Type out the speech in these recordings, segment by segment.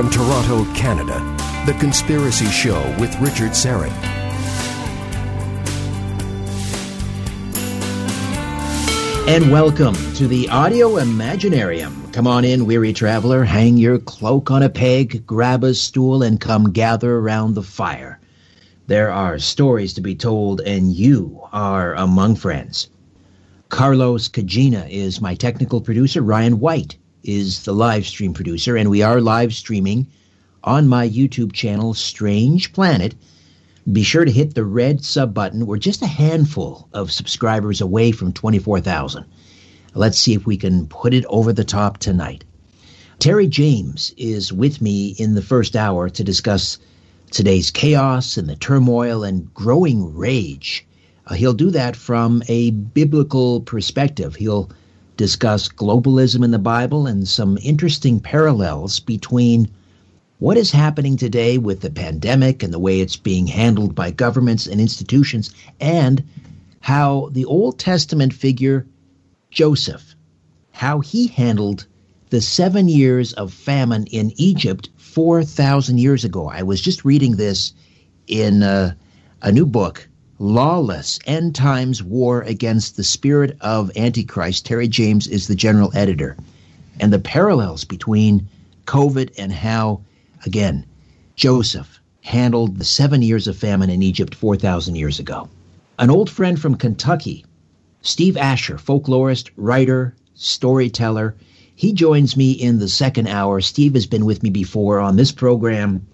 From Toronto, Canada, The Conspiracy Show with Richard Syrett. And welcome to the Audio Imaginarium. Come on in, weary traveler, hang your cloak on a peg, grab a stool, and come gather around the fire. There are stories to be told, and you are among friends. Carlos Kajina is my technical producer. Ryan White is the live stream producer, and we are live streaming on my YouTube channel, Strange Planet. Be sure to hit the red sub button. We're just a handful of subscribers away from 24,000. Let's see if we can put it over the top tonight. Terry James is with me in the first hour to discuss today's chaos and the turmoil and growing rage. Uh, he'll do that from a biblical perspective. He'll discuss globalism in the Bible and some interesting parallels between what is happening today with the pandemic and the way it's being handled by governments and institutions, and how the Old Testament figure Joseph, how he handled the seven years of famine in Egypt 4,000 years ago. I was just reading this in uh, a new book, Lawless End Times War Against the Spirit of Antichrist. Terry James is the general editor. And the parallels between COVID and how Again, Joseph handled the seven years of famine in Egypt 4,000 years ago. An old friend from Kentucky, Steve Asher, folklorist, writer, storyteller, he joins me in the second hour. Steve has been with me before on this program,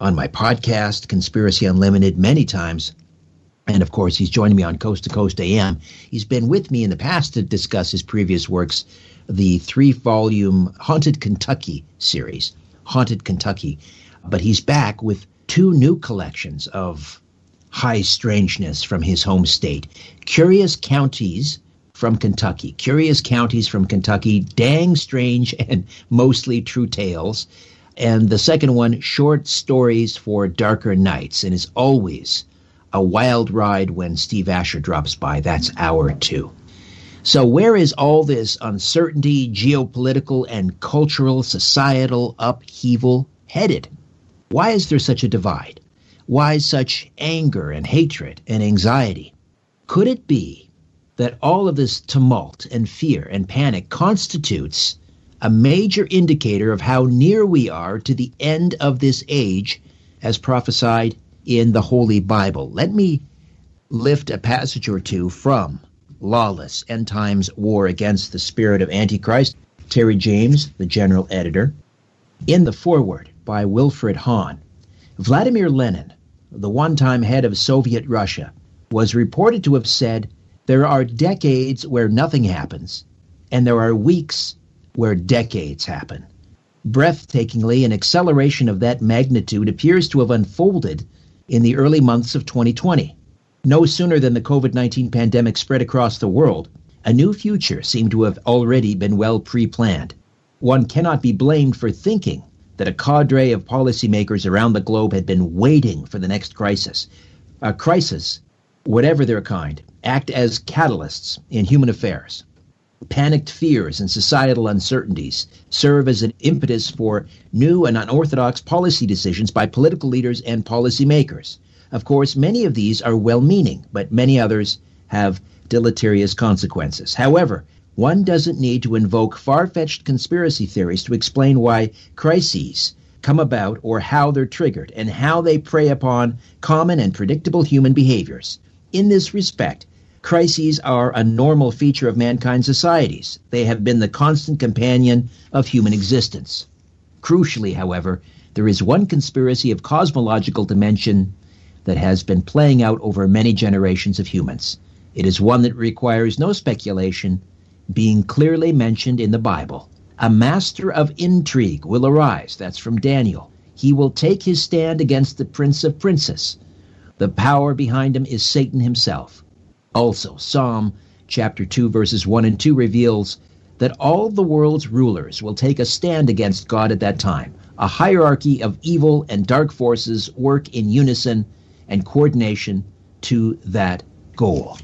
on my podcast, Conspiracy Unlimited, many times. And of course, he's joining me on Coast to Coast AM. He's been with me in the past to discuss his previous works, the three volume Haunted Kentucky series. Haunted Kentucky. But he's back with two new collections of high strangeness from his home state Curious Counties from Kentucky. Curious Counties from Kentucky, dang strange and mostly true tales. And the second one, Short Stories for Darker Nights, and as always a wild ride when Steve Asher drops by. That's hour two. So, where is all this uncertainty, geopolitical and cultural, societal upheaval headed? Why is there such a divide? Why such anger and hatred and anxiety? Could it be that all of this tumult and fear and panic constitutes a major indicator of how near we are to the end of this age as prophesied in the Holy Bible? Let me lift a passage or two from Lawless End Times War Against the Spirit of Antichrist, Terry James, the general editor. In the foreword by Wilfred Hahn, Vladimir Lenin, the one time head of Soviet Russia, was reported to have said, There are decades where nothing happens, and there are weeks where decades happen. Breathtakingly, an acceleration of that magnitude appears to have unfolded in the early months of 2020. No sooner than the COVID 19 pandemic spread across the world, a new future seemed to have already been well pre planned. One cannot be blamed for thinking that a cadre of policymakers around the globe had been waiting for the next crisis. A crisis, whatever their kind, act as catalysts in human affairs. Panicked fears and societal uncertainties serve as an impetus for new and unorthodox policy decisions by political leaders and policymakers. Of course, many of these are well meaning, but many others have deleterious consequences. However, one doesn't need to invoke far fetched conspiracy theories to explain why crises come about or how they're triggered and how they prey upon common and predictable human behaviors. In this respect, crises are a normal feature of mankind's societies. They have been the constant companion of human existence. Crucially, however, there is one conspiracy of cosmological dimension that has been playing out over many generations of humans. It is one that requires no speculation, being clearly mentioned in the Bible. A master of intrigue will arise. That's from Daniel. He will take his stand against the prince of princes. The power behind him is Satan himself. Also, Psalm chapter 2 verses 1 and 2 reveals that all the world's rulers will take a stand against God at that time. A hierarchy of evil and dark forces work in unison and coordination to that goal.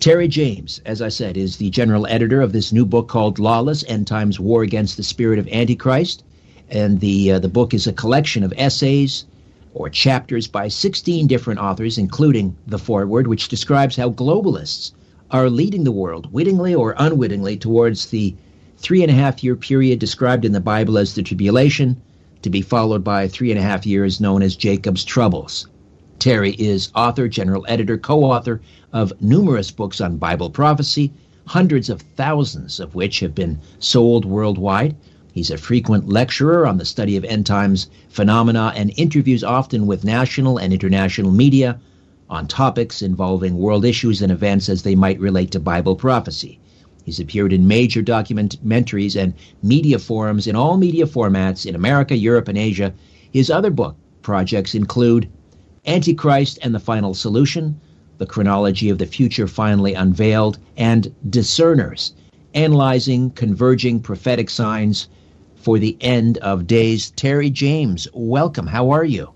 Terry James, as I said, is the general editor of this new book called Lawless End Times War Against the Spirit of Antichrist. And the, uh, the book is a collection of essays or chapters by 16 different authors, including the foreword, which describes how globalists are leading the world, wittingly or unwittingly, towards the three and a half year period described in the Bible as the tribulation, to be followed by three and a half years known as Jacob's troubles. Terry is author, general editor, co author of numerous books on Bible prophecy, hundreds of thousands of which have been sold worldwide. He's a frequent lecturer on the study of end times phenomena and interviews often with national and international media on topics involving world issues and events as they might relate to Bible prophecy. He's appeared in major documentaries and media forums in all media formats in America, Europe, and Asia. His other book projects include Antichrist and the Final Solution, The Chronology of the Future Finally Unveiled, and Discerners, analyzing converging prophetic signs for the end of days. Terry James, welcome. How are you?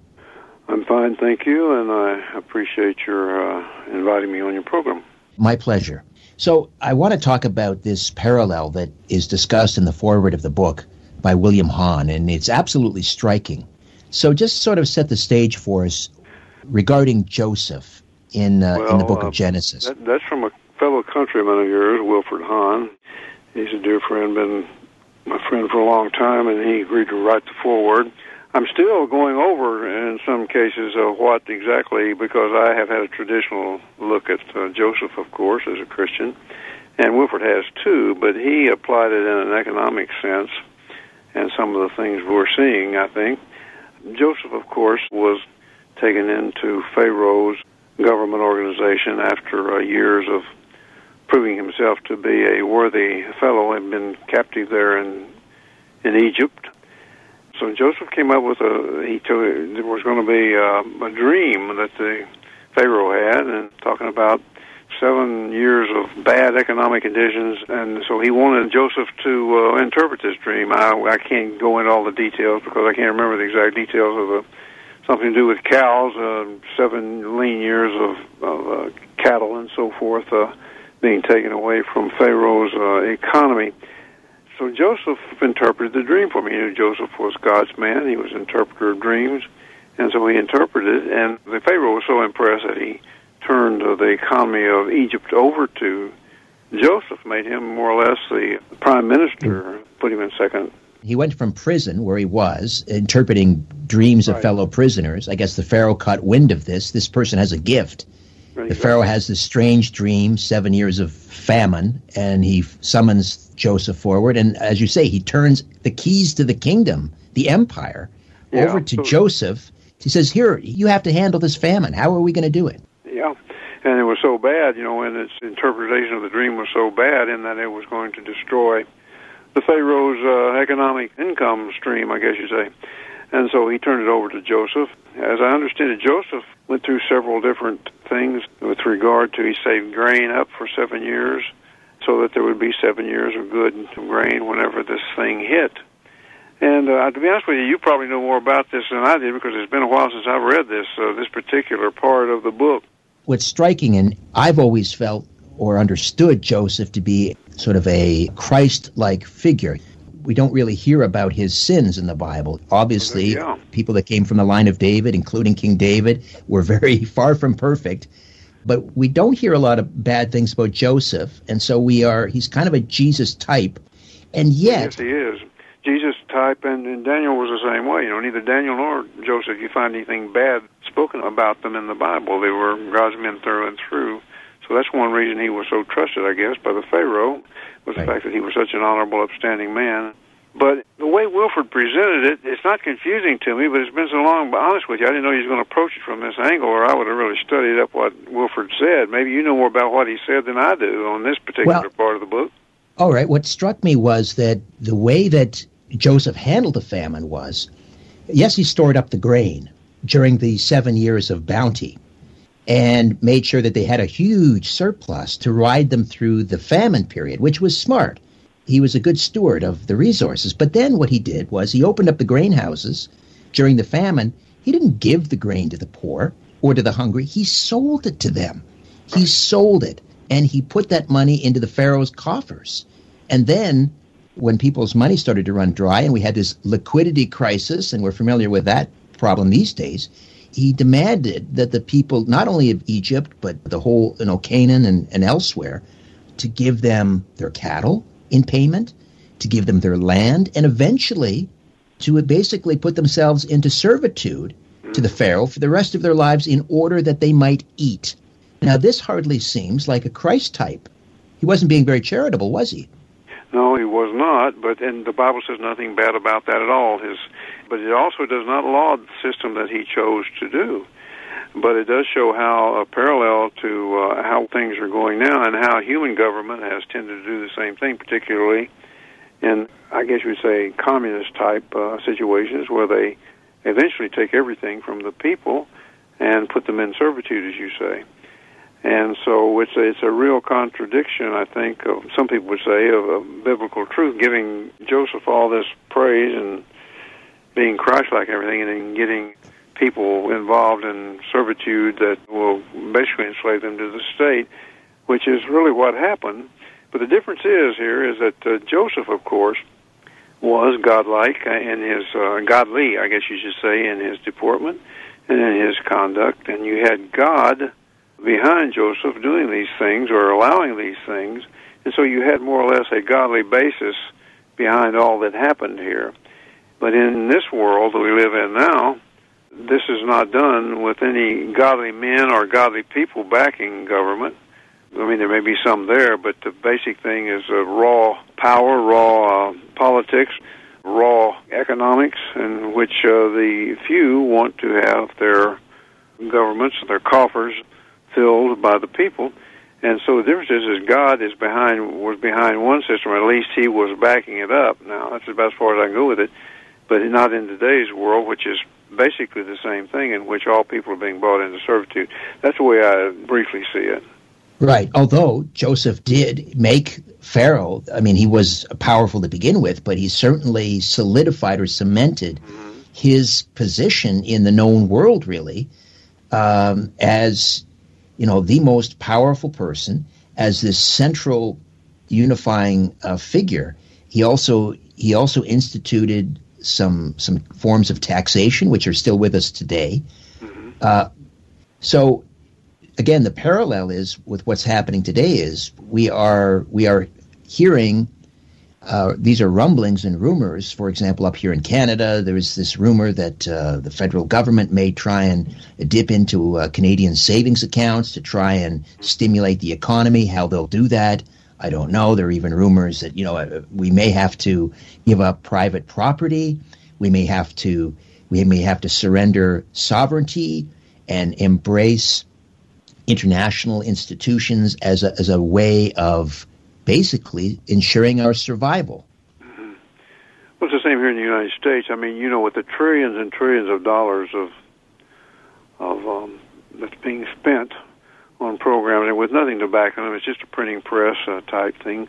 I'm fine, thank you, and I appreciate your uh, inviting me on your program. My pleasure. So, I want to talk about this parallel that is discussed in the foreword of the book by William Hahn, and it's absolutely striking. So, just sort of set the stage for us regarding Joseph in, uh, well, in the book uh, of Genesis. That, that's from a fellow countryman of yours, Wilfred Hahn. He's a dear friend, been my friend for a long time, and he agreed to write the foreword. I'm still going over in some cases of what exactly because I have had a traditional look at uh, Joseph, of course, as a Christian, and Wilfred has too. But he applied it in an economic sense, and some of the things we're seeing, I think. Joseph, of course, was taken into Pharaoh's government organization after uh, years of proving himself to be a worthy fellow and been captive there in in Egypt. So Joseph came up with a he told there was going to be uh, a dream that the Pharaoh had, and talking about seven years of bad economic conditions, and so he wanted Joseph to uh, interpret this dream. I, I can't go into all the details because I can't remember the exact details of the something to do with cows, uh, seven lean years of, of uh, cattle and so forth uh, being taken away from Pharaoh's uh, economy. So Joseph interpreted the dream for me. He knew Joseph was God's man. He was interpreter of dreams. And so he interpreted and the Pharaoh was so impressed that he turned uh, the economy of Egypt over to Joseph, made him more or less the prime minister, put him in second he went from prison, where he was, interpreting dreams right. of fellow prisoners. I guess the Pharaoh caught wind of this. This person has a gift. Right. The Pharaoh has this strange dream, seven years of famine, and he summons Joseph forward. And as you say, he turns the keys to the kingdom, the empire, yeah, over to so, Joseph. He says, Here, you have to handle this famine. How are we going to do it? Yeah. And it was so bad, you know, and its interpretation of the dream was so bad in that it was going to destroy the Pharaoh's uh, economic income stream, I guess you say. And so he turned it over to Joseph. As I understand it, Joseph went through several different things with regard to he saved grain up for seven years so that there would be seven years of good grain whenever this thing hit. And uh, to be honest with you, you probably know more about this than I did because it's been a while since I've read this uh, this particular part of the book. What's striking, and I've always felt or understood Joseph to be sort of a Christ like figure. We don't really hear about his sins in the Bible. Obviously, yeah. people that came from the line of David, including King David, were very far from perfect. But we don't hear a lot of bad things about Joseph, and so we are he's kind of a Jesus type. And yet Yes he is. Jesus type and, and Daniel was the same way. You know, neither Daniel nor Joseph you find anything bad spoken about them in the Bible. They were God's men through and through. So that's one reason he was so trusted, I guess, by the Pharaoh, was the right. fact that he was such an honorable, upstanding man. But the way Wilfred presented it, it's not confusing to me, but it's been so long, but honest with you, I didn't know he was going to approach it from this angle, or I would have really studied up what Wilfred said. Maybe you know more about what he said than I do on this particular well, part of the book. All right. What struck me was that the way that Joseph handled the famine was yes, he stored up the grain during the seven years of bounty and made sure that they had a huge surplus to ride them through the famine period, which was smart. He was a good steward of the resources. But then what he did was he opened up the grain houses during the famine. He didn't give the grain to the poor or to the hungry, he sold it to them. He sold it and he put that money into the Pharaoh's coffers. And then when people's money started to run dry and we had this liquidity crisis, and we're familiar with that problem these days, he demanded that the people, not only of Egypt, but the whole, you know, Canaan and, and elsewhere, to give them their cattle in payment, to give them their land, and eventually to basically put themselves into servitude to the Pharaoh for the rest of their lives in order that they might eat. Now, this hardly seems like a Christ type. He wasn't being very charitable, was he? No, he was not. But and the Bible says nothing bad about that at all. His, but it also does not laud the system that he chose to do. But it does show how a parallel to uh, how things are going now, and how human government has tended to do the same thing, particularly in, I guess you would say, communist type uh, situations where they eventually take everything from the people and put them in servitude, as you say. And so it's a, it's a real contradiction, I think, of, some people would say, of, of biblical truth, giving Joseph all this praise and being Christ-like everything, and then getting people involved in servitude that will basically enslave them to the state, which is really what happened. But the difference is here is that uh, Joseph, of course, was godlike in his uh, godly, I guess you should say, in his deportment and in his conduct, and you had God behind Joseph doing these things or allowing these things, and so you had more or less a godly basis behind all that happened here. But in this world that we live in now, this is not done with any godly men or godly people backing government. I mean, there may be some there, but the basic thing is uh, raw power, raw uh, politics, raw economics, in which uh, the few want to have their governments, their coffers, filled by the people. And so the difference is, is God is behind was behind one system, or at least He was backing it up. Now that's about as far as I can go with it, but not in today's world, which is basically the same thing, in which all people are being brought into servitude. That's the way I briefly see it. Right. Although Joseph did make Pharaoh, I mean, he was powerful to begin with, but he certainly solidified or cemented mm-hmm. his position in the known world, really, um, as you know, the most powerful person, as this central unifying uh, figure. He also he also instituted some some forms of taxation, which are still with us today. Mm-hmm. Uh, so again, the parallel is with what's happening today is we are we are hearing uh, these are rumblings and rumors. For example, up here in Canada, there is this rumor that uh, the federal government may try and dip into uh, Canadian savings accounts to try and stimulate the economy. How they'll do that, I don't know. There are even rumors that you know uh, we may have to give up private property. We may have to we may have to surrender sovereignty and embrace international institutions as a, as a way of basically ensuring our survival. Well, it's the same here in the United States. I mean, you know, with the trillions and trillions of dollars of of um, that's being spent on programs, and with nothing to back them, it's just a printing press uh, type thing.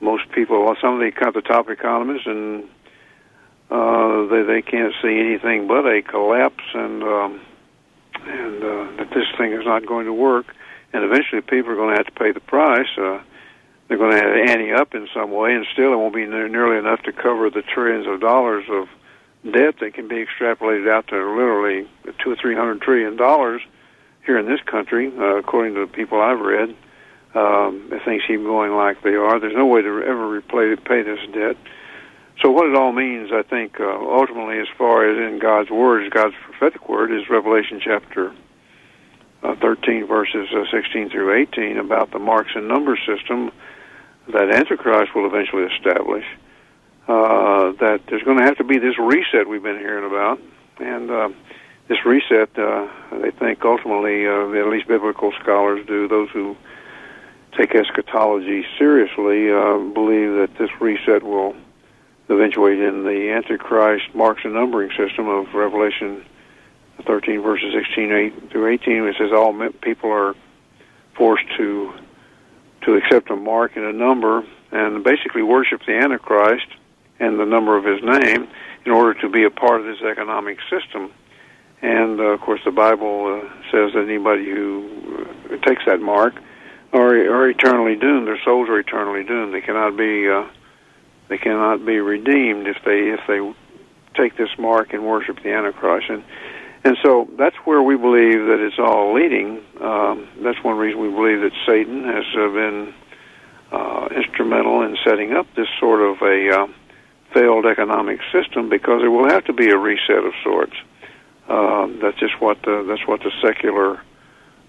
Most people, well, some of the, the top economists, and uh, they they can't see anything but a collapse and um, and uh, that this thing is not going to work, and eventually people are going to have to pay the price. Uh, they're going to have ante up in some way, and still it won't be ne- nearly enough to cover the trillions of dollars of debt that can be extrapolated out to literally two or three hundred trillion dollars here in this country, uh, according to the people I've read. Um, if things keep going like they are, there's no way to ever repay pay this debt. So what it all means, I think, uh, ultimately, as far as in God's words, God's prophetic word, is Revelation chapter uh, 13, verses uh, 16 through 18, about the marks and number system that Antichrist will eventually establish. Uh, that there's going to have to be this reset we've been hearing about, and uh, this reset, uh, they think ultimately, uh, at least biblical scholars do, those who take eschatology seriously, uh, believe that this reset will eventuate in the Antichrist marks and numbering system of Revelation 13 verses 16 8 through 18. It says all people are forced to to accept a mark and a number and basically worship the Antichrist and the number of his name in order to be a part of this economic system. And uh, of course, the Bible uh, says that anybody who uh, takes that mark are, are eternally doomed. Their souls are eternally doomed. They cannot be uh, they cannot be redeemed if they if they take this mark and worship the Antichrist. And and so that's where we believe that it's all leading. Um, that's one reason we believe that Satan has uh, been uh, instrumental in setting up this sort of a uh, failed economic system because there will have to be a reset of sorts. Uh, that's just what the, that's what the secular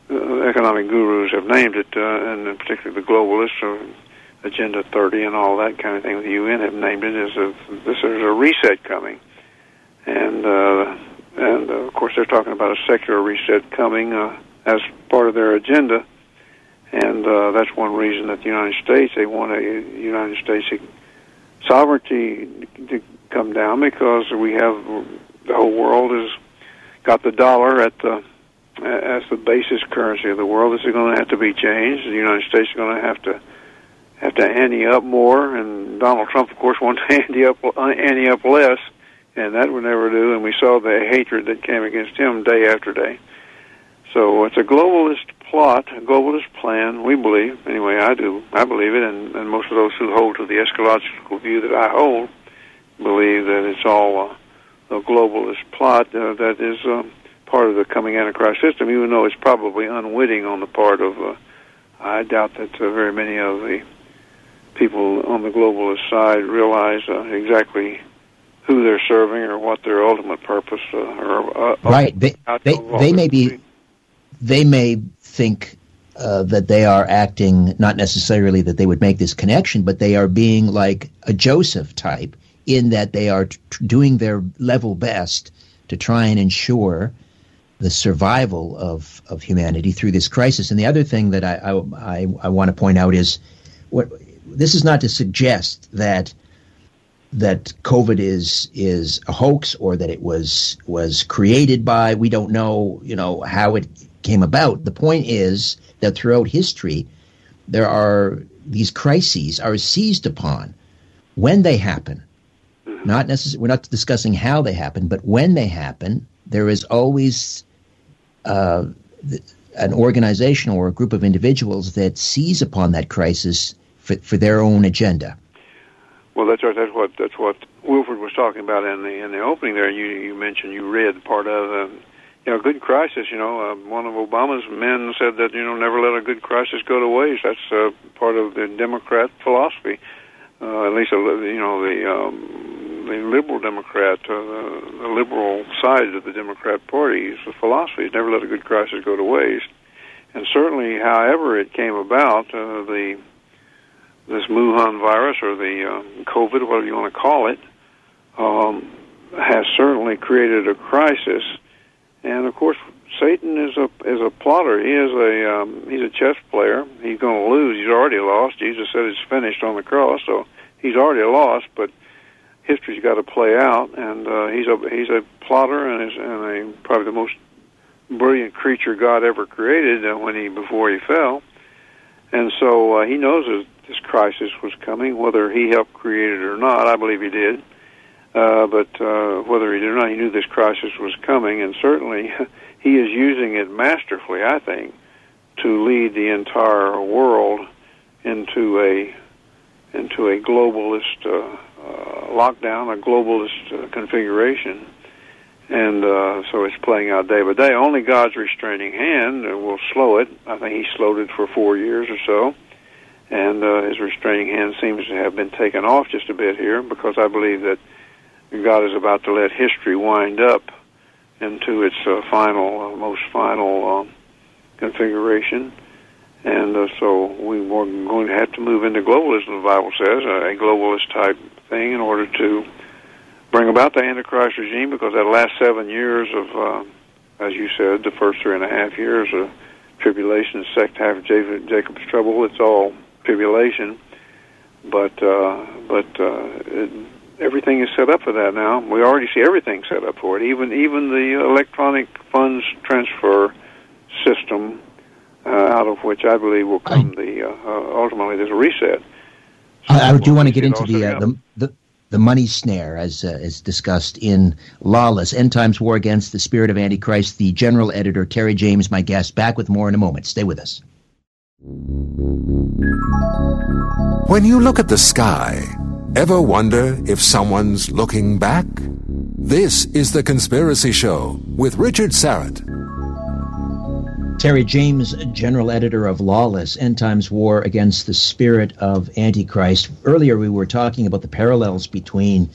uh, economic gurus have named it, uh, and particularly the globalists, uh, Agenda 30, and all that kind of thing. The UN have named it as a this is a reset coming, and and uh, of course they're talking about a secular reset coming uh, as part of their agenda, and uh, that's one reason that the United States they want a United States sovereignty to come down because we have the whole world has got the dollar at the as the basis currency of the world. This is going to have to be changed. The United States is going to have to have to ante up more, and Donald Trump, of course, wants to ante up ante up less, and that would never do. And we saw the hatred that came against him day after day. So it's a globalist plot, a globalist plan. We believe, anyway, I do, I believe it, and, and most of those who hold to the eschatological view that I hold believe that it's all uh, a globalist plot uh, that is. Uh, part of the coming Antichrist system, even though it's probably unwitting on the part of. Uh, I doubt that uh, very many of the people on the globalist side realize uh, exactly who they're serving or what their ultimate purpose uh, or uh, right. They they, they may be they may think uh, that they are acting not necessarily that they would make this connection, but they are being like a Joseph type in that they are t- doing their level best to try and ensure the survival of, of humanity through this crisis. And the other thing that I, I, I, I want to point out is what this is not to suggest that that COVID is is a hoax or that it was was created by we don't know you know how it came about. The point is that throughout history there are these crises are seized upon when they happen. Not necessarily we're not discussing how they happen, but when they happen, there is always uh, an organization or a group of individuals that seize upon that crisis for, for their own agenda. Well, that's right. That's what that's what Wilfred was talking about in the in the opening there. You you mentioned you read part of um, you know good crisis. You know, uh, one of Obama's men said that you know never let a good crisis go to waste. That's uh, part of the Democrat philosophy. Uh, at least you know the um, the liberal Democrat, uh, the, the liberal side of the Democrat Party's philosophy is never let a good crisis go to waste. And certainly, however it came about, uh, the this Wuhan virus or the um, COVID, whatever you want to call it, um, has certainly created a crisis. And of course, Satan is a is a plotter. He is a um, he's a chess player. He's going to lose. He's already lost. Jesus said it's finished on the cross, so he's already lost. But history's got to play out, and uh, he's a he's a plotter and is and a probably the most brilliant creature God ever created uh, when he before he fell. And so uh, he knows that this crisis was coming, whether he helped create it or not. I believe he did. Uh, but uh, whether he did or not, he knew this crisis was coming, and certainly he is using it masterfully, I think, to lead the entire world into a into a globalist uh, uh, lockdown, a globalist uh, configuration, and uh, so it's playing out day by day. Only God's restraining hand will slow it. I think He slowed it for four years or so and uh, his restraining hand seems to have been taken off just a bit here because I believe that God is about to let history wind up into its uh, final, uh, most final um, configuration. And uh, so we are going to have to move into globalism, the Bible says, a globalist type thing in order to bring about the Antichrist regime because that last seven years of, uh, as you said, the first three and a half years of tribulation, the second half of Jacob's trouble, it's all tribulation, but uh, but uh, it, everything is set up for that now. We already see everything set up for it, even even the electronic funds transfer system, uh, out of which I believe will come I, the uh, uh, ultimately there's a reset. So I, I do want to get into the, uh, the, the the money snare, as uh, as discussed in Lawless End Times War Against the Spirit of Antichrist. The general editor Terry James, my guest, back with more in a moment. Stay with us. When you look at the sky Ever wonder if someone's looking back? This is The Conspiracy Show with Richard Syrett. Terry James, general editor of Lawless End Times War Against the Spirit of Antichrist. Earlier, we were talking about the parallels between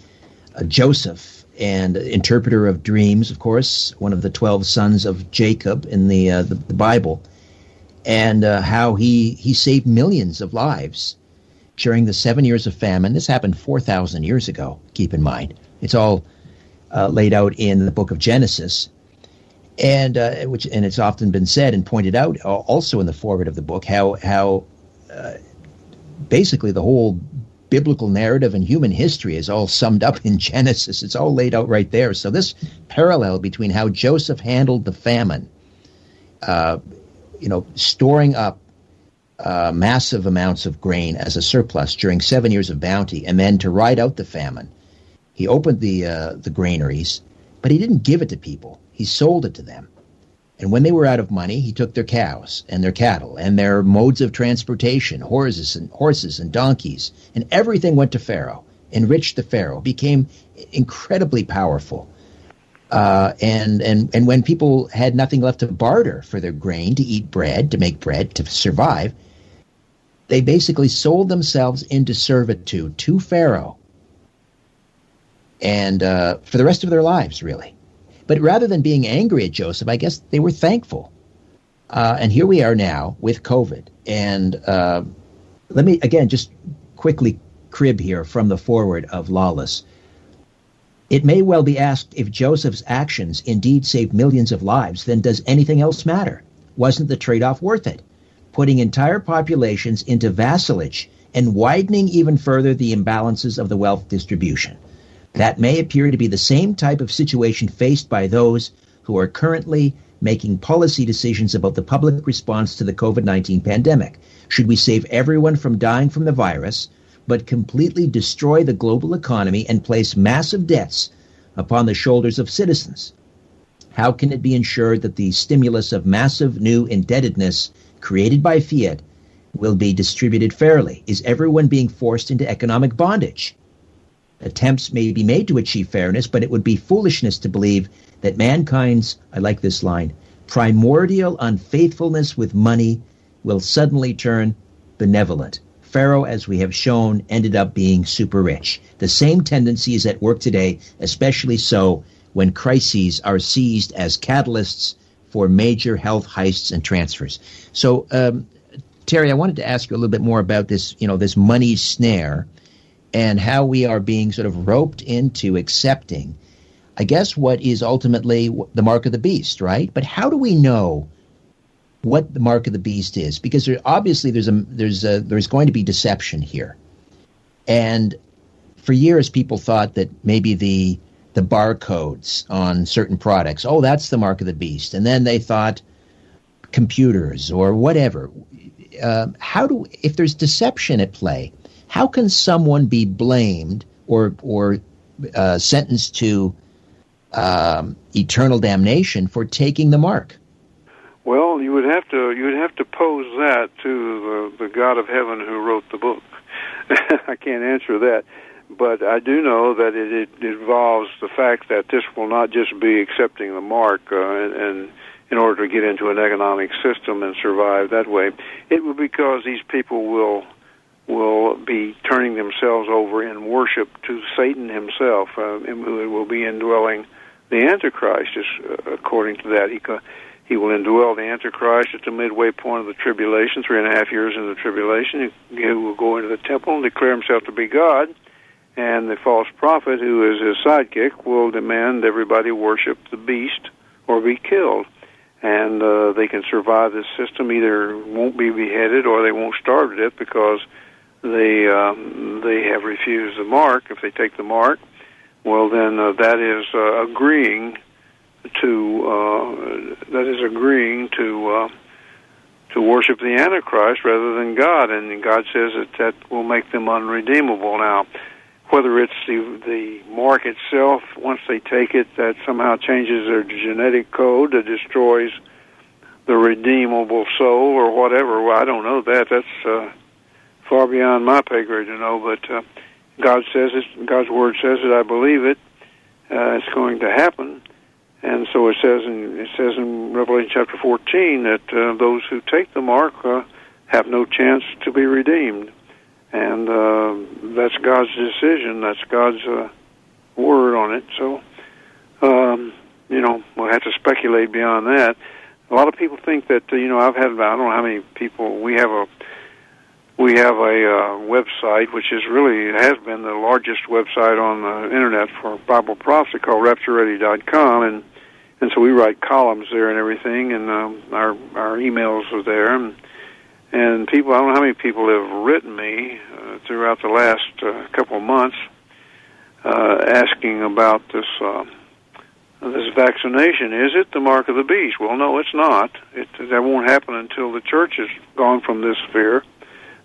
uh, Joseph and interpreter of dreams, of course, one of the 12 sons of Jacob in the, uh, the, the, Bible, and uh, how he, he saved millions of lives during the seven years of famine. This happened 4,000 years ago, keep in mind. It's all uh, laid out in the book of Genesis and uh, which and it's often been said and pointed out also in the foreword of the book how how uh, basically the whole biblical narrative and human history is all summed up in Genesis. It's all laid out right there. So this parallel between how Joseph handled the famine, uh, you know, storing up uh, massive amounts of grain as a surplus during seven years of bounty, and then to ride out the famine, he opened the uh, the granaries, but he didn't give it to people he sold it to them. And when they were out of money, he took their cows and their cattle and their modes of transportation, horses and horses and donkeys, and everything went to Pharaoh, enriched the Pharaoh, became incredibly powerful. Uh, and and and when people had nothing left to barter for their grain to eat bread, to make bread, to survive, they basically sold themselves into servitude to Pharaoh, and uh, for the rest of their lives, really. But rather than being angry at Joseph, I guess they were thankful. Uh, and here we are now with COVID. And uh, let me, again, just quickly crib here from the foreword of Lawless. It may well be asked if Joseph's actions indeed saved millions of lives, then does anything else matter? Wasn't the trade off worth it? Putting entire populations into vassalage and widening even further the imbalances of the wealth distribution. That may appear to be the same type of situation faced by those who are currently making policy decisions about the public response to the COVID 19 pandemic. Should we save everyone from dying from the virus, but completely destroy the global economy and place massive debts upon the shoulders of citizens? How can it be ensured that the stimulus of massive new indebtedness created by fiat will be distributed fairly? Is everyone being forced into economic bondage? Attempts may be made to achieve fairness, but it would be foolishness to believe that mankind's, I like this line, primordial unfaithfulness with money will suddenly turn benevolent. Pharaoh, as we have shown, ended up being super rich. The same tendency is at work today, especially so when crises are seized as catalysts for major health heists and transfers. So, um, Terry, I wanted to ask you a little bit more about this, you know, this money snare and how we are being sort of roped into accepting, I guess, what is ultimately the mark of the beast, right? But how do we know what the mark of the beast is? Because there, obviously there's a there's a there's going to be deception here, and for years people thought that maybe the the barcodes on certain products, oh, that's the mark of the beast, and then they thought computers or whatever. Uh, how do if there's deception at play? How can someone be blamed or or uh, sentenced to um, eternal damnation for taking the mark? Well, you would have to you would have to pose that to the, the God of Heaven who wrote the book. I can't answer that, but I do know that it, it involves the fact that this will not just be accepting the mark uh, and, and in order to get into an economic system and survive that way. It will because these people will will be turning themselves over in worship to Satan himself, uh, and will be indwelling the Antichrist. Just uh, according to that, he he will indwell the Antichrist at the midway point of the tribulation, three and a half years in the tribulation. He, he will go into the temple and declare himself to be God, and the false prophet, who is his sidekick, will demand everybody worship the beast or be killed and uh, they can survive this system. Either won't be beheaded or they won't starve to death because they um, they have refused the mark. If they take the mark, well, then uh, that is uh, agreeing to uh, that is agreeing to uh, to worship the Antichrist rather than God, and God says that that will make them unredeemable. Now, whether it's the the mark itself, once they take it, that somehow changes their genetic code that destroys the redeemable soul or whatever. Well, I don't know that. That's uh, far beyond my pay grade to know, but uh, God says it. God's word says it. I believe it. Uh, it's going to happen, and so it says in it says in Revelation chapter 14 that uh, those who take the mark uh, have no chance to be redeemed, and uh, that's God's decision. That's God's uh, word on it. So, um, you know, we'll have to speculate beyond that. A lot of people think that uh, you know I've had I don't know how many people we have a we have a uh, website which is really has been the largest website on the internet for Bible prophecy called RaptureReady.com, and and so we write columns there and everything, and um, our our emails are there, and and people I don't know how many people have written me uh, throughout the last uh, couple of months uh, asking about this. Uh, this vaccination is it the mark of the beast? Well, no, it's not. It that won't happen until the church is gone from this sphere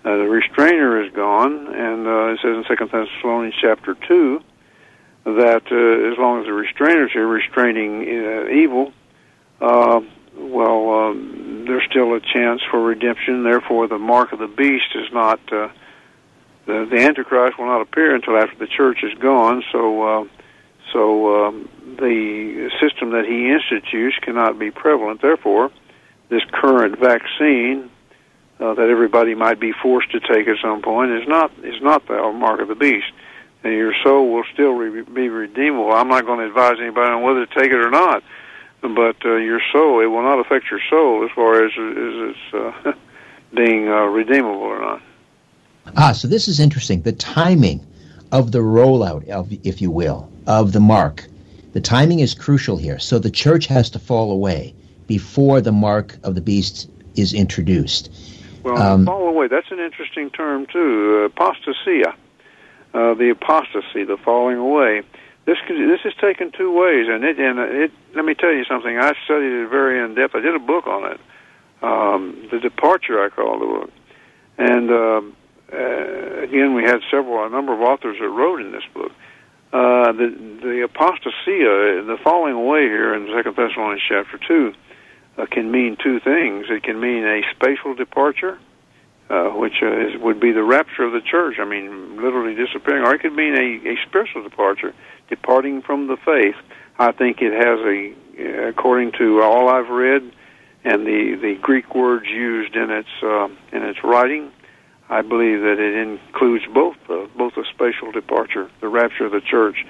uh, the restrainer is gone, and uh, it says in Second Thessalonians chapter two that uh, as long as the restrainer is here, restraining uh, evil, uh, well, um, there's still a chance for redemption. Therefore, the mark of the beast is not uh, the, the Antichrist will not appear until after the church is gone. So, uh, so um, the system that he institutes cannot be prevalent. Therefore, this current vaccine uh, that everybody might be forced to take at some point is not is not the mark of the beast. And your soul will still re- be redeemable. I'm not going to advise anybody on whether to take it or not, but uh, your soul it will not affect your soul as far as, as it's uh, being uh, redeemable or not. Ah, so this is interesting. The timing of the rollout, of, if you will, of the mark. The timing is crucial here. So the church has to fall away before the mark of the beast is introduced. Well, um, fall away. That's an interesting term too. Uh, apostasia, uh, the apostasy, the falling away. This this is taken two ways, and it and it. Let me tell you something. I studied it very in depth. I did a book on it. Um, the departure, I call the book, and um, uh, again, we had several, a number of authors that wrote in this book. Uh, the the apostasia, the falling away here in Second Thessalonians chapter two uh, can mean two things. It can mean a spatial departure, uh, which uh, is, would be the rapture of the church. I mean, literally disappearing, or it could mean a, a spiritual departure, departing from the faith. I think it has a, according to all I've read, and the the Greek words used in its uh, in its writing. I believe that it includes both uh, both a spatial departure, the rapture of the church,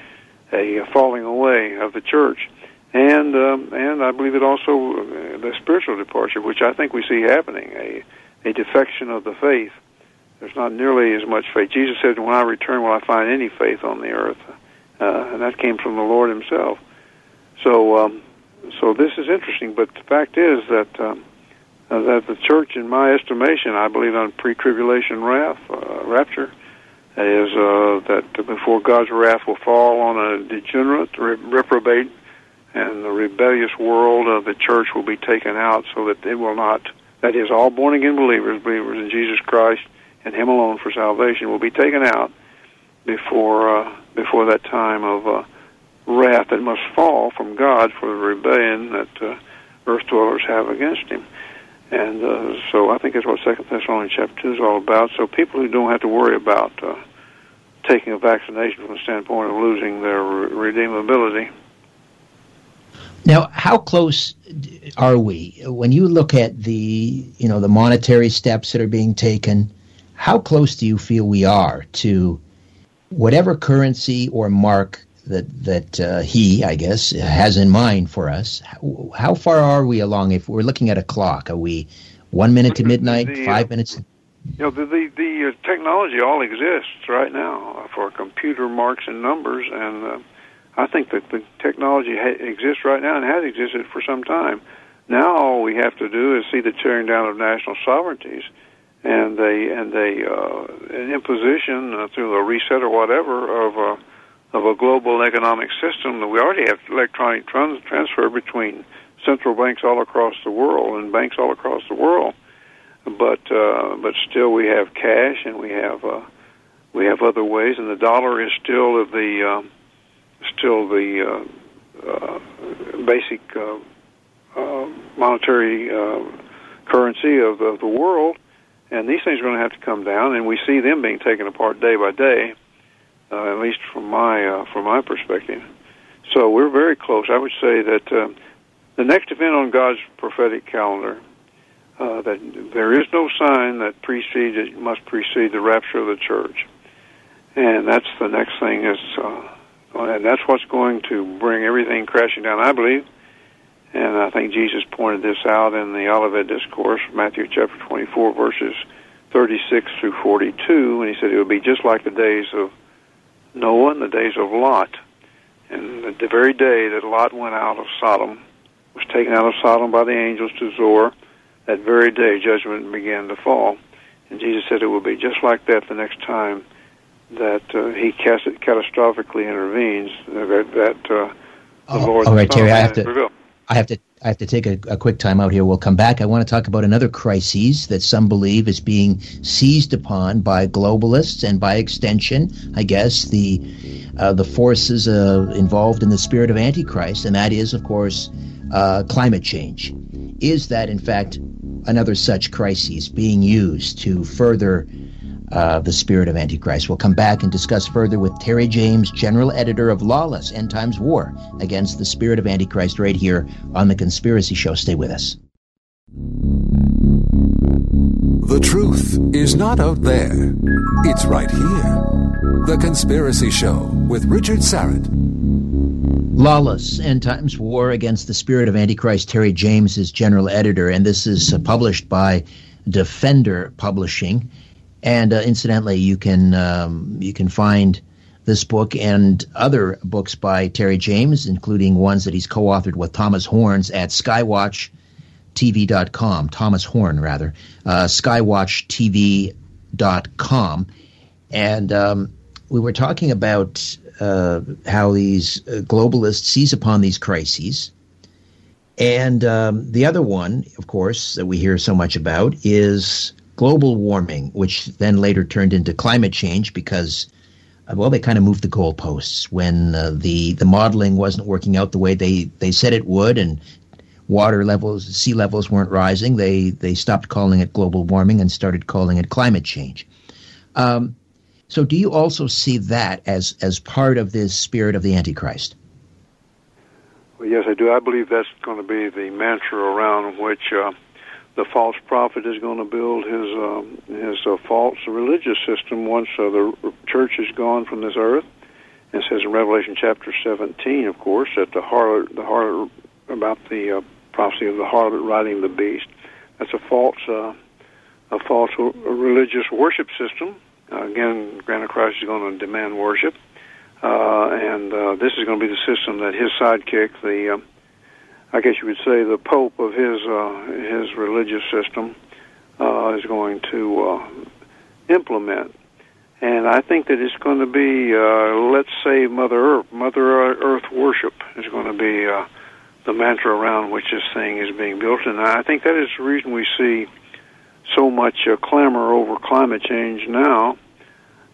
a falling away of the church, and um, and I believe it also uh, the spiritual departure, which I think we see happening, a a defection of the faith. There's not nearly as much faith. Jesus said, "When I return, will I find any faith on the earth?" Uh, and that came from the Lord Himself. So, um, so this is interesting. But the fact is that um, uh, that the church, in my estimation, I believe on pre-tribulation wrath, uh, rapture. is uh, that before God's wrath will fall on a degenerate, reprobate and the rebellious world of the church will be taken out so that it will not, that is, all born again believers, believers in Jesus Christ and Him alone for salvation, will be taken out before uh, before that time of uh, wrath that must fall from God for the rebellion that uh, earth dwellers have against Him. And uh, so I think that's what Second Thessalonians chapter two is all about. So people who don't have to worry about uh, taking a vaccination from the standpoint of losing their re- redeemability now, how close are we when you look at the you know the monetary steps that are being taken? How close do you feel we are to whatever currency or mark that that uh, he, I guess, has in mind for us? How, how, far are we along? If we're looking at a clock, are we one minute to midnight, the, five minutes? You know, the the, the uh, technology all exists right now for computer marks and numbers, and uh, I think that the technology ha- exists right now and has existed for some time. Now all we have to do is see the tearing down of national sovereignties and a and a uh, an imposition uh, through a reset or whatever of a of a global economic system that we already have electronic trans- transfer between central banks all across the world and banks all across the world. But uh, but still we have cash and we have uh, we have other ways, and the dollar is still of the uh, still the uh, uh, basic uh, monetary currency of, of the world, and these things are going to have to come down, and we see them being taken apart day by day. uh, at least from my uh, from my perspective. So we're very close. I would say that uh, the next event on God's prophetic calendar uh, that there is no sign that precedes it must precede the rapture of the church, and that's the next thing is, uh, and that's what's going to bring everything crashing down. I believe, and I think Jesus pointed this out in the Olivet Discourse, Matthew chapter twenty-four, verses thirty-six through forty-two, and he said it would be just like the days of Noah and the days of Lot, and the very day that Lot went out of Sodom was taken out of Sodom by the angels to Zoar that very day judgment began to fall. And Jesus said it will be just like that the next time that uh, he catastrophically intervenes. That, that uh, the oh, Lord. All right, Terry, I have to. I have to. I have to take a, a, quick time out here. We'll come back. I want to talk about another crisis that some believe is being seized upon by globalists and by extension, I guess, the uh, the forces uh, involved in the spirit of Antichrist, and that is, of course, uh, climate change. Is that, in fact, another such crisis being used to further uh, the spirit of Antichrist? We'll come back and discuss further with Terry James, general editor of Lawless End Times War Against the Spirit of Antichrist, right here on The Conspiracy Show. Stay with us. The truth is not out there, it's right here. The Conspiracy Show with Richard Syrett. Lawless End Times War Against the Spirit of Antichrist. Terry James is general editor, and this is uh, published by Defender Publishing. And uh, incidentally, you can um, you can find this book and other books by Terry James, including ones that he's co-authored with Thomas Horns at skywatchtv.com. Thomas Horn, rather, uh, skywatchtv.com. And um, we were talking about uh, how these uh, globalists seize upon these crises. And um, the other one, of course, that we hear so much about is global warming, which then later turned into climate change because, uh, well, they kind of moved the goalposts when uh, the the modeling wasn't working out the way they, they said it would, and water levels, sea levels weren't rising. They they stopped calling it global warming and started calling it climate change. Um, so, do you also see that as as part of this spirit of the Antichrist? Well, yes, I do. I believe that's going to be the mantra around which uh, the false prophet is going to build his um, his uh, false religious system once uh, the church is gone from this earth. It says in Revelation chapter 17, of course, that the harlot, the harlot about the uh, prophecy of the harlot riding the beast. That's a false uh, a false religious worship system uh, again, Antichrist is going to demand worship, uh, and uh, this is going to be the system that his sidekick, the uh, I guess you would say the Pope of his uh, his religious system, uh, is going to uh, implement. And I think that it's going to be, uh, let's say, Mother Earth, Mother Earth worship is going to be uh, the mantra around which this thing is being built. And I think that is the reason we see so much uh, clamor over climate change now,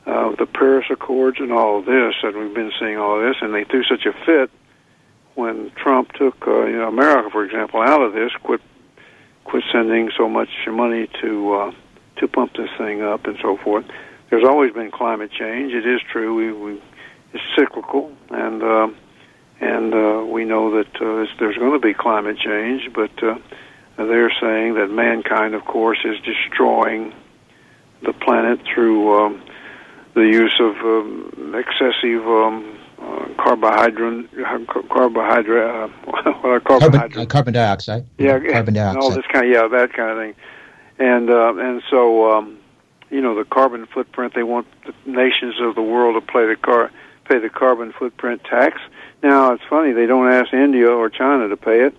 uh, the Paris Accords and all of this, and we've been seeing all this, and they threw such a fit when Trump took uh, you know America, for example, out of this, quit quit sending so much money to uh, to pump this thing up and so forth. There's always been climate change. It is true. We, we it's cyclical, and uh, and uh, we know that uh, there's going to be climate change, but uh, they're saying that mankind, of course, is destroying the planet through um, the use of um, excessive um, uh, carbohydrate, carbohydrate, uh, carbon, uh, carbon dioxide. Yeah, carbon dioxide. all this kind, of, yeah, that kind of thing, and uh, and so um, you know the carbon footprint. They want the nations of the world to pay the car pay the carbon footprint tax. Now it's funny they don't ask India or China to pay it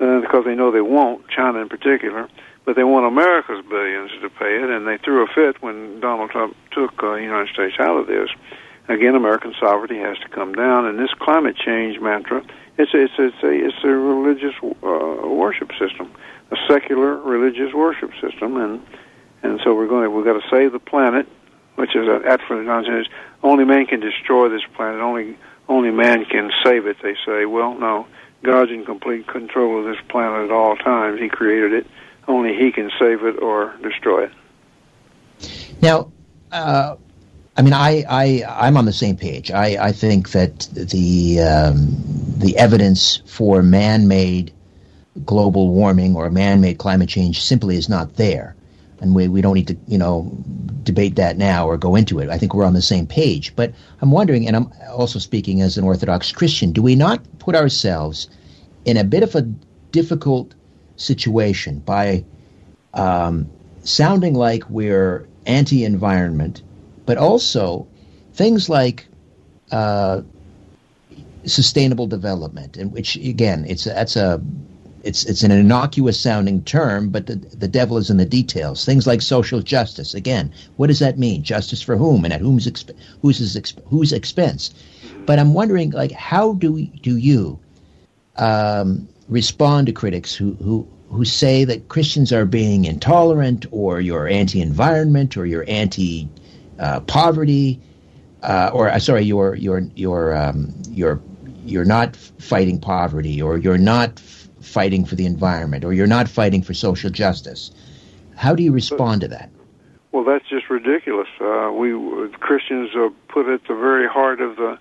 uh, because they know they won't, China in particular, but they want America's billions to pay it, and they threw a fit when Donald Trump took uh, the United States out of this. Again, American sovereignty has to come down, and this climate change mantra, it's a, it's a, it's a, it's a religious uh, worship system, a secular religious worship system, and and so we're going to we've got to save the planet, which is an absolute nonsense. Only man can destroy this planet. Only only man can save it. They say. Well, no God's in complete control of this planet at all times. He created it. Only He can save it or destroy it. Now, uh, I mean, I, I, I'm on the same page. I, I think that the, um, the evidence for man made global warming or man made climate change simply is not there. And we, we don't need to, you know, debate that now or go into it. I think we're on the same page. But I'm wondering, and I'm also speaking as an Orthodox Christian, do we not put ourselves in a bit of a difficult situation by um, sounding like we're anti environment, but also things like uh, sustainable development, in which again, it's that's a it's it's an innocuous sounding term, but the, the devil is in the details. Things like social justice. Again, what does that mean? Justice for whom and at whom's exp- whose exp- whose expense? But I'm wondering, like, how do we, do you um, respond to critics who who who say that Christians are being intolerant, or you're anti-environment, or you're anti-poverty, uh, or uh, sorry, you're you're you're um, you're you're not fighting poverty, or you're not fighting for the environment, or you're not fighting for social justice. How do you respond to that? Well, that's just ridiculous. Uh, we Christians are put at the very heart of the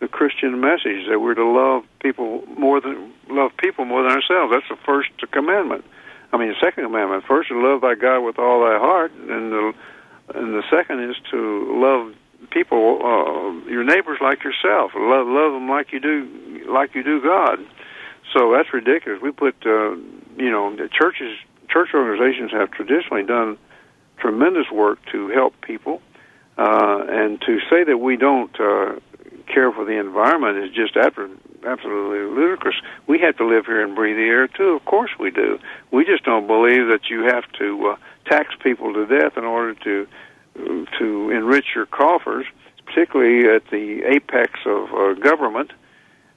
the Christian message that we're to love people more than love people more than ourselves. That's the first commandment. I mean, the second commandment. First, to love thy God with all thy heart, and the and the second is to love people, uh, your neighbors like yourself. Love love them like you do like you do God. So that's ridiculous. We put, uh, you know, churches, church organizations have traditionally done tremendous work to help people, uh, and to say that we don't uh, care for the environment is just absolutely ludicrous. We have to live here and breathe the air too. Of course we do. We just don't believe that you have to uh, tax people to death in order to to enrich your coffers, particularly at the apex of uh, government,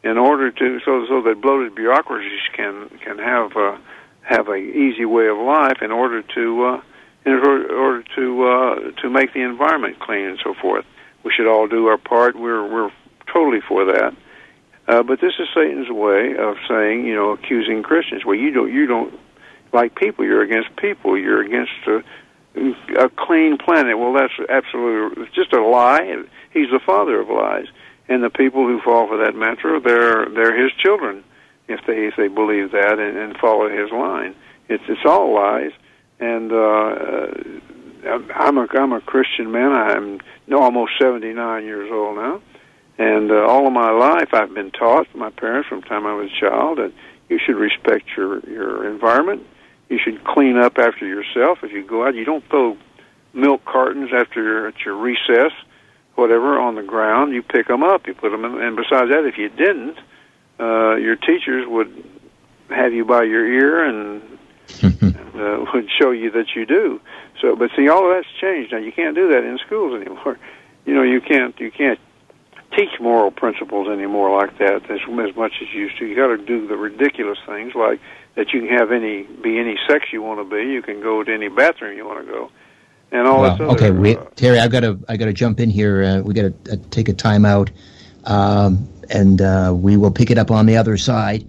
in order to so so that bloated bureaucracies can can have uh, have a easy way of life in order to uh, in order, order to uh, to make the environment clean and so forth. We should all do our part. We're we're totally for that. Uh, but this is Satan's way of saying, you know, accusing Christians. Well, you don't, you don't like people. You're against people. You're against a, a clean planet. Well, that's absolutely just a lie. He's the father of lies, and the people who fall for that mantra, they're they're his children if they if they believe that and, and follow his line. It's it's all lies, and uh, I'm a I'm a Christian man. I'm almost 79 years old now and uh, all of my life, I've been taught my parents from the time I was a child that you should respect your your environment. You should clean up after yourself. If you go out, you don't throw milk cartons after your, at your recess, whatever, on the ground. You pick them up. You put them in. And besides that, if you didn't, uh, your teachers would have you by your ear and, and uh, would show you that you do. So, but see, all of that's changed now. You can't do that in schools anymore. You know, you can't you can't teach moral principles anymore like that as, as much as you used to. You got to do the ridiculous things like that. You can have any be any sex you want to be. You can go to any bathroom you want to go, and all well, this. Other, okay, we, uh, Terry, I've got to I got to jump in here. Uh, we got to uh, take a time out, um, and uh, we will pick it up on the other side.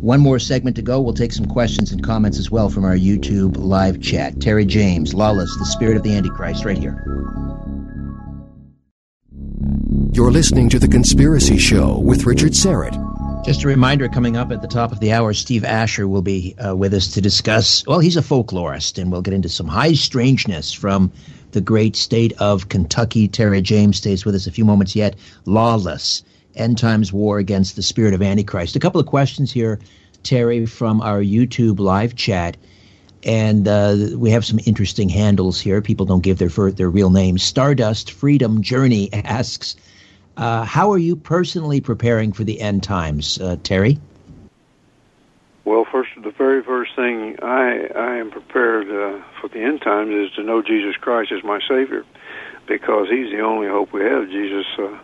One more segment to go. We'll take some questions and comments as well from our YouTube live chat. Terry James, Lawless, the Spirit of the Antichrist, right here. You're listening to The Conspiracy Show with Richard Syrett. Just a reminder coming up at the top of the hour, Steve Asher will be uh, with us to discuss. Well, he's a folklorist, and we'll get into some high strangeness from the great state of Kentucky. Terry James stays with us a few moments yet. Lawless, end times war against the spirit of Antichrist. A couple of questions here, Terry, from our YouTube live chat. And uh, we have some interesting handles here. People don't give their their real names. Stardust Freedom Journey asks, uh, how are you personally preparing for the end times, uh, Terry? Well, first, the very first thing I I am prepared uh, for the end times is to know Jesus Christ as my Savior, because He's the only hope we have. Jesus uh,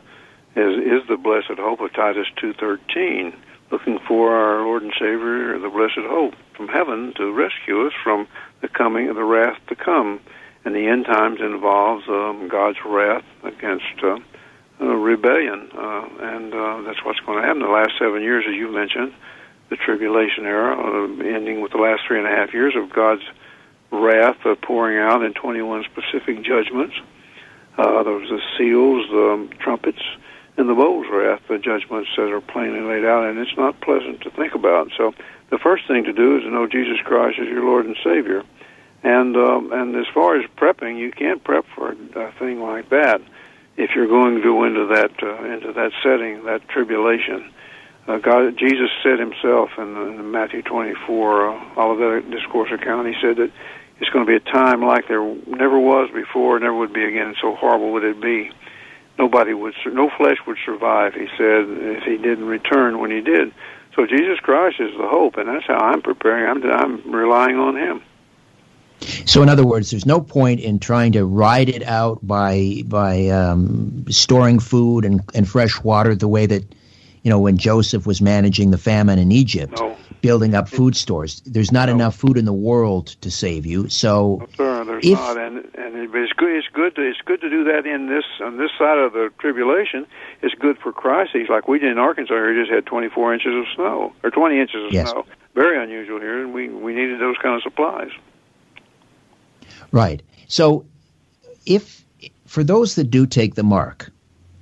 is is the blessed hope of Titus two thirteen, looking for our Lord and Savior, the blessed hope from heaven to rescue us from the coming of the wrath to come. And the end times involves um, God's wrath against uh, rebellion, uh, and uh, that's what's going to happen. The last seven years, as you mentioned, the tribulation era, uh, ending with the last three and a half years of God's wrath uh, pouring out in 21 specific judgments. Uh, there was the seals, the um, trumpets, and the bowl's wrath. The judgments that are plainly laid out, and it's not pleasant to think about. So, the first thing to do is to know Jesus Christ as your Lord and Savior. And um, and as far as prepping, you can't prep for a thing like that if you're going to go into that uh, into that setting, that tribulation. Uh, God, Jesus said Himself in, in Matthew 24, uh, Olivet Discourse account. He said that it's going to be a time like there never was before, never would be again. So horrible would it be. Nobody would, no flesh would survive. He said if He didn't return when He did. So Jesus Christ is the hope, and that's how I'm preparing. I'm, I'm relying on Him. So, in other words, there's no point in trying to ride it out by by um, storing food and, and fresh water the way that you know when Joseph was managing the famine in Egypt, no. building up food stores. There's not no. enough food in the world to save you. So, no, sir, there's if, not, and and it's good. It's good. To, it's good to do that in this on this side of the tribulation. It's good for crises like we did in Arkansas. We just had 24 inches of snow or 20 inches of yes. snow. Very unusual here, and we we needed those kind of supplies. Right. So, if for those that do take the mark,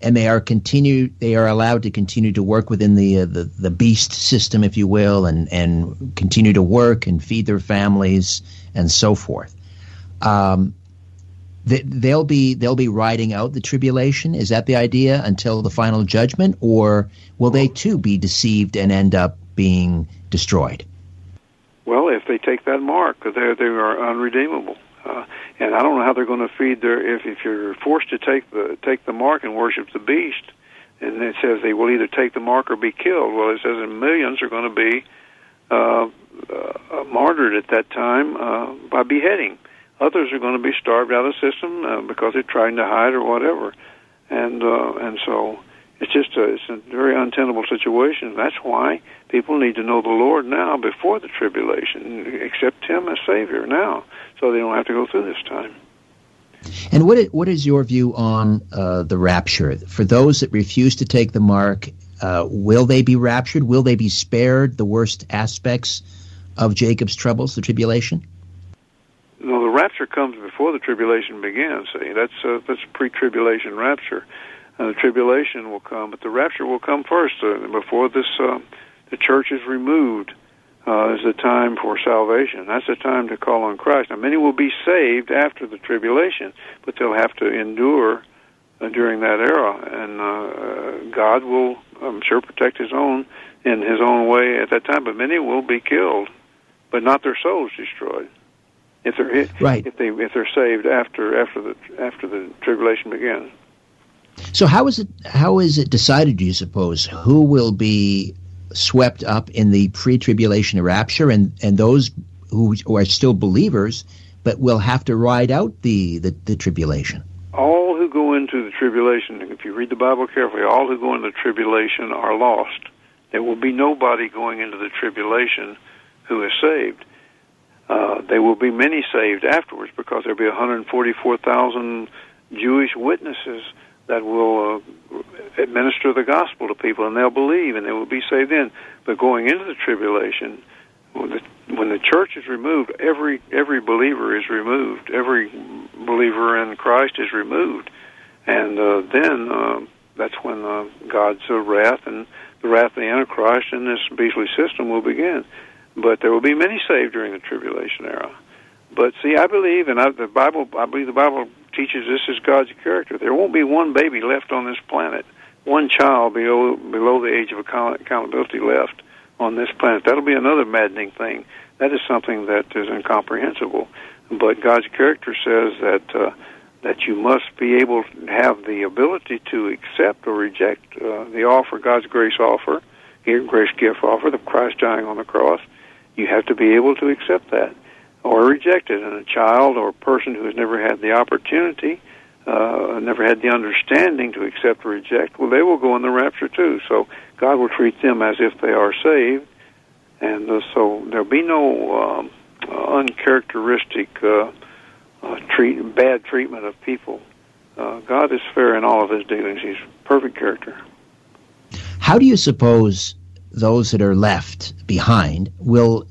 and they are continue, they are allowed to continue to work within the uh, the, the beast system, if you will, and and continue to work and feed their families and so forth. Um, they, they'll be they'll be riding out the tribulation. Is that the idea until the final judgment, or will they too be deceived and end up being destroyed? Well, if they take that mark, they they are unredeemable. Uh, and I don't know how they're going to feed their if if you're forced to take the take the mark and worship the beast, and it says they will either take the mark or be killed. Well, it says that millions are going to be uh, uh, martyred at that time uh, by beheading. Others are going to be starved out of the system uh, because they're trying to hide or whatever, and uh, and so it's just a, it's a very untenable situation. That's why people need to know the Lord now before the tribulation, accept Him as Savior now, so they don't have to go through this time. And what is, what is your view on uh, the rapture? For those that refuse to take the mark, uh, will they be raptured? Will they be spared the worst aspects of Jacob's troubles, the tribulation? No, the rapture comes before the tribulation begins. See, that's uh, that's pre-tribulation rapture uh, the tribulation will come, but the rapture will come first. Uh, before this, uh, the church is removed. Uh, is the time for salvation. That's the time to call on Christ. Now, many will be saved after the tribulation, but they'll have to endure uh, during that era, and uh, God will, I'm sure, protect His own in His own way at that time. But many will be killed, but not their souls destroyed. If they're right. if they if they're saved after after the after the tribulation begins. So how is it how is it decided? Do you suppose who will be swept up in the pre-tribulation rapture, and and those who, who are still believers but will have to ride out the, the, the tribulation? All who go into the tribulation, if you read the Bible carefully, all who go into the tribulation are lost. There will be nobody going into the tribulation who is saved. Uh, there will be many saved afterwards because there will be 144,000 Jewish witnesses that will uh, administer the gospel to people, and they'll believe, and they will be saved in. But going into the tribulation, when the, when the church is removed, every every believer is removed. Every believer in Christ is removed, and uh, then uh, that's when uh, God's uh, wrath and the wrath of the Antichrist and this beastly system will begin. But there will be many saved during the tribulation era. But see, I believe, and I, the Bible, I believe the Bible teaches this is God's character. There won't be one baby left on this planet, one child below below the age of accountability left on this planet. That'll be another maddening thing. That is something that is incomprehensible. But God's character says that uh, that you must be able to have the ability to accept or reject uh, the offer, God's grace offer, grace gift offer, the Christ dying on the cross. You have to be able to accept that or rejected. And a child or a person who has never had the opportunity, uh, never had the understanding to accept or reject, well, they will go in the rapture too. So God will treat them as if they are saved. And uh, so there'll be no um, uh, uncharacteristic uh, uh, treat, bad treatment of people. Uh, God is fair in all of his dealings. He's perfect character. How do you suppose those that are left behind will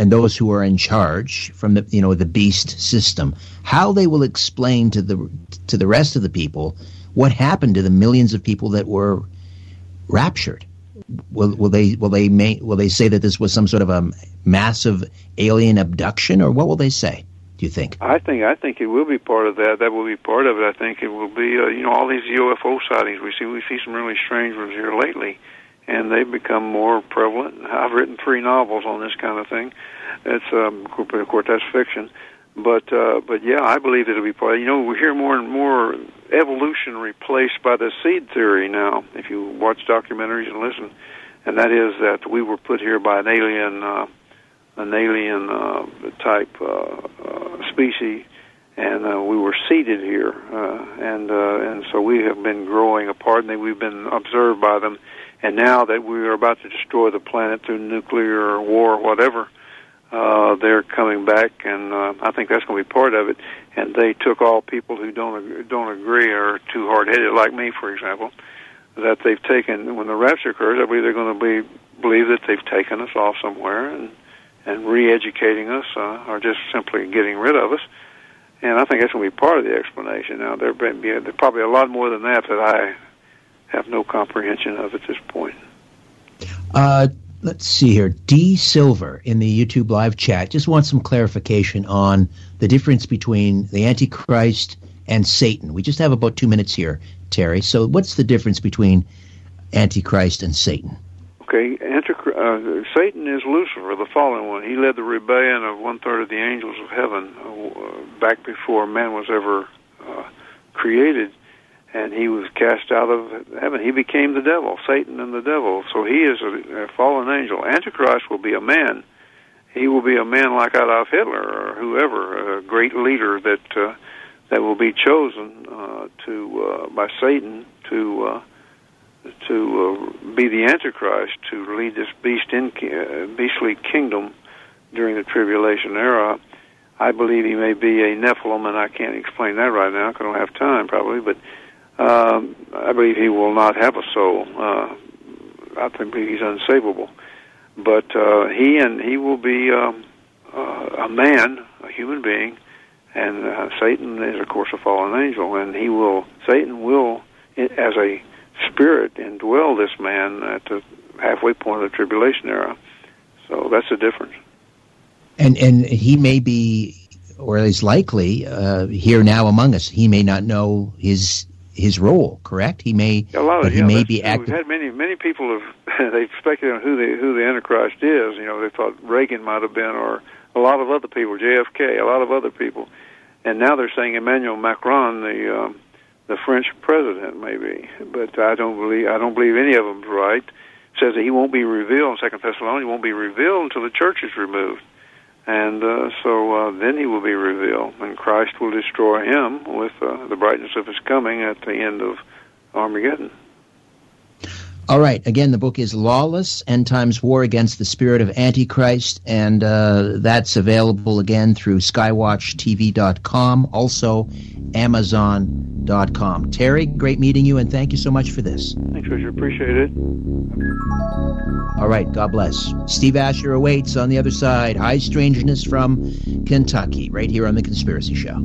and those who are in charge from the you know the beast system, how they will explain to the to the rest of the people what happened to the millions of people that were raptured. Will, will they will they may, will they say that this was some sort of a massive alien abduction, or what will they say? Do you think? I think I think it will be part of that. That will be part of it. I think it will be uh, you know all these UFO sightings we see. We see some really strange ones here lately, and they've become more prevalent. I've written three novels on this kind of thing. It's um, of course that's fiction, but uh, but yeah, I believe it'll be part. You know, we hear more and more evolution replaced by the seed theory now. If you watch documentaries and listen, and that is that we were put here by an alien. Uh, an alien uh, type uh, uh, species, and uh, we were seeded here, uh, and uh, and so we have been growing apart, and we've been observed by them, and now that we are about to destroy the planet through nuclear war, or whatever. Uh, they're coming back, and uh, I think that's going to be part of it. And they took all people who don't don't agree or are too hard headed, like me, for example, that they've taken when the rapture occurs. I believe they're going to be believe that they've taken us off somewhere and and re-educating us, uh, or just simply getting rid of us. And I think that's going to be part of the explanation. Now, there there's probably a lot more than that that I have no comprehension of at this point. Uh, let's see here. D. Silver in the YouTube live chat just wants some clarification on the difference between the Antichrist and Satan. We just have about two minutes here, Terry. So, what's the difference between Antichrist and Satan? Okay, Antichrist, uh, Satan is Lucifer, the fallen one. He led the rebellion of one third of the angels of heaven uh, back before man was ever uh, created, and he was cast out of heaven. He became the devil, Satan and the devil. So he is a, fallen angel. Antichrist will be a man. He will be a man like Adolf Hitler or whoever, a great leader that uh, that will be chosen uh, to uh, by Satan to. Uh, to uh, be the Antichrist to lead this beast in, uh, beastly kingdom during the tribulation era. I believe he may be a Nephilim, and I can't explain that right now because I don't have time, probably. But um, I believe he will not have a soul. Uh, I think he's unsavable. But uh, he and he will be um, uh, a man, a human being, and uh, Satan is, of course, a fallen angel, and he will Satan will, as a Spirit indwell this man at the halfway point of the tribulation era. So that's the difference. And and he may be, or is likely, uh, here now among us. He may not know his his role. Correct? He may. A lot of he yeah, may be active. We've had many many people have they speculated on who the who the Antichrist is. You know, they thought Reagan might have been, or a lot of other people, JFK, a lot of other people, and now they're saying Emmanuel Macron, the um, the French president, maybe, but I don't believe I don't believe any of them's right. says that he won't be revealed in Second Thessalonians. He won't be revealed until the church is removed, and uh, so uh, then he will be revealed, and Christ will destroy him with uh, the brightness of his coming at the end of Armageddon. All right. Again, the book is Lawless End Times War Against the Spirit of Antichrist, and uh, that's available again through skywatchtv.com, also amazon.com. Terry, great meeting you, and thank you so much for this. Thanks, Richard. Appreciate it. All right. God bless. Steve Asher awaits on the other side. High Strangeness from Kentucky, right here on The Conspiracy Show.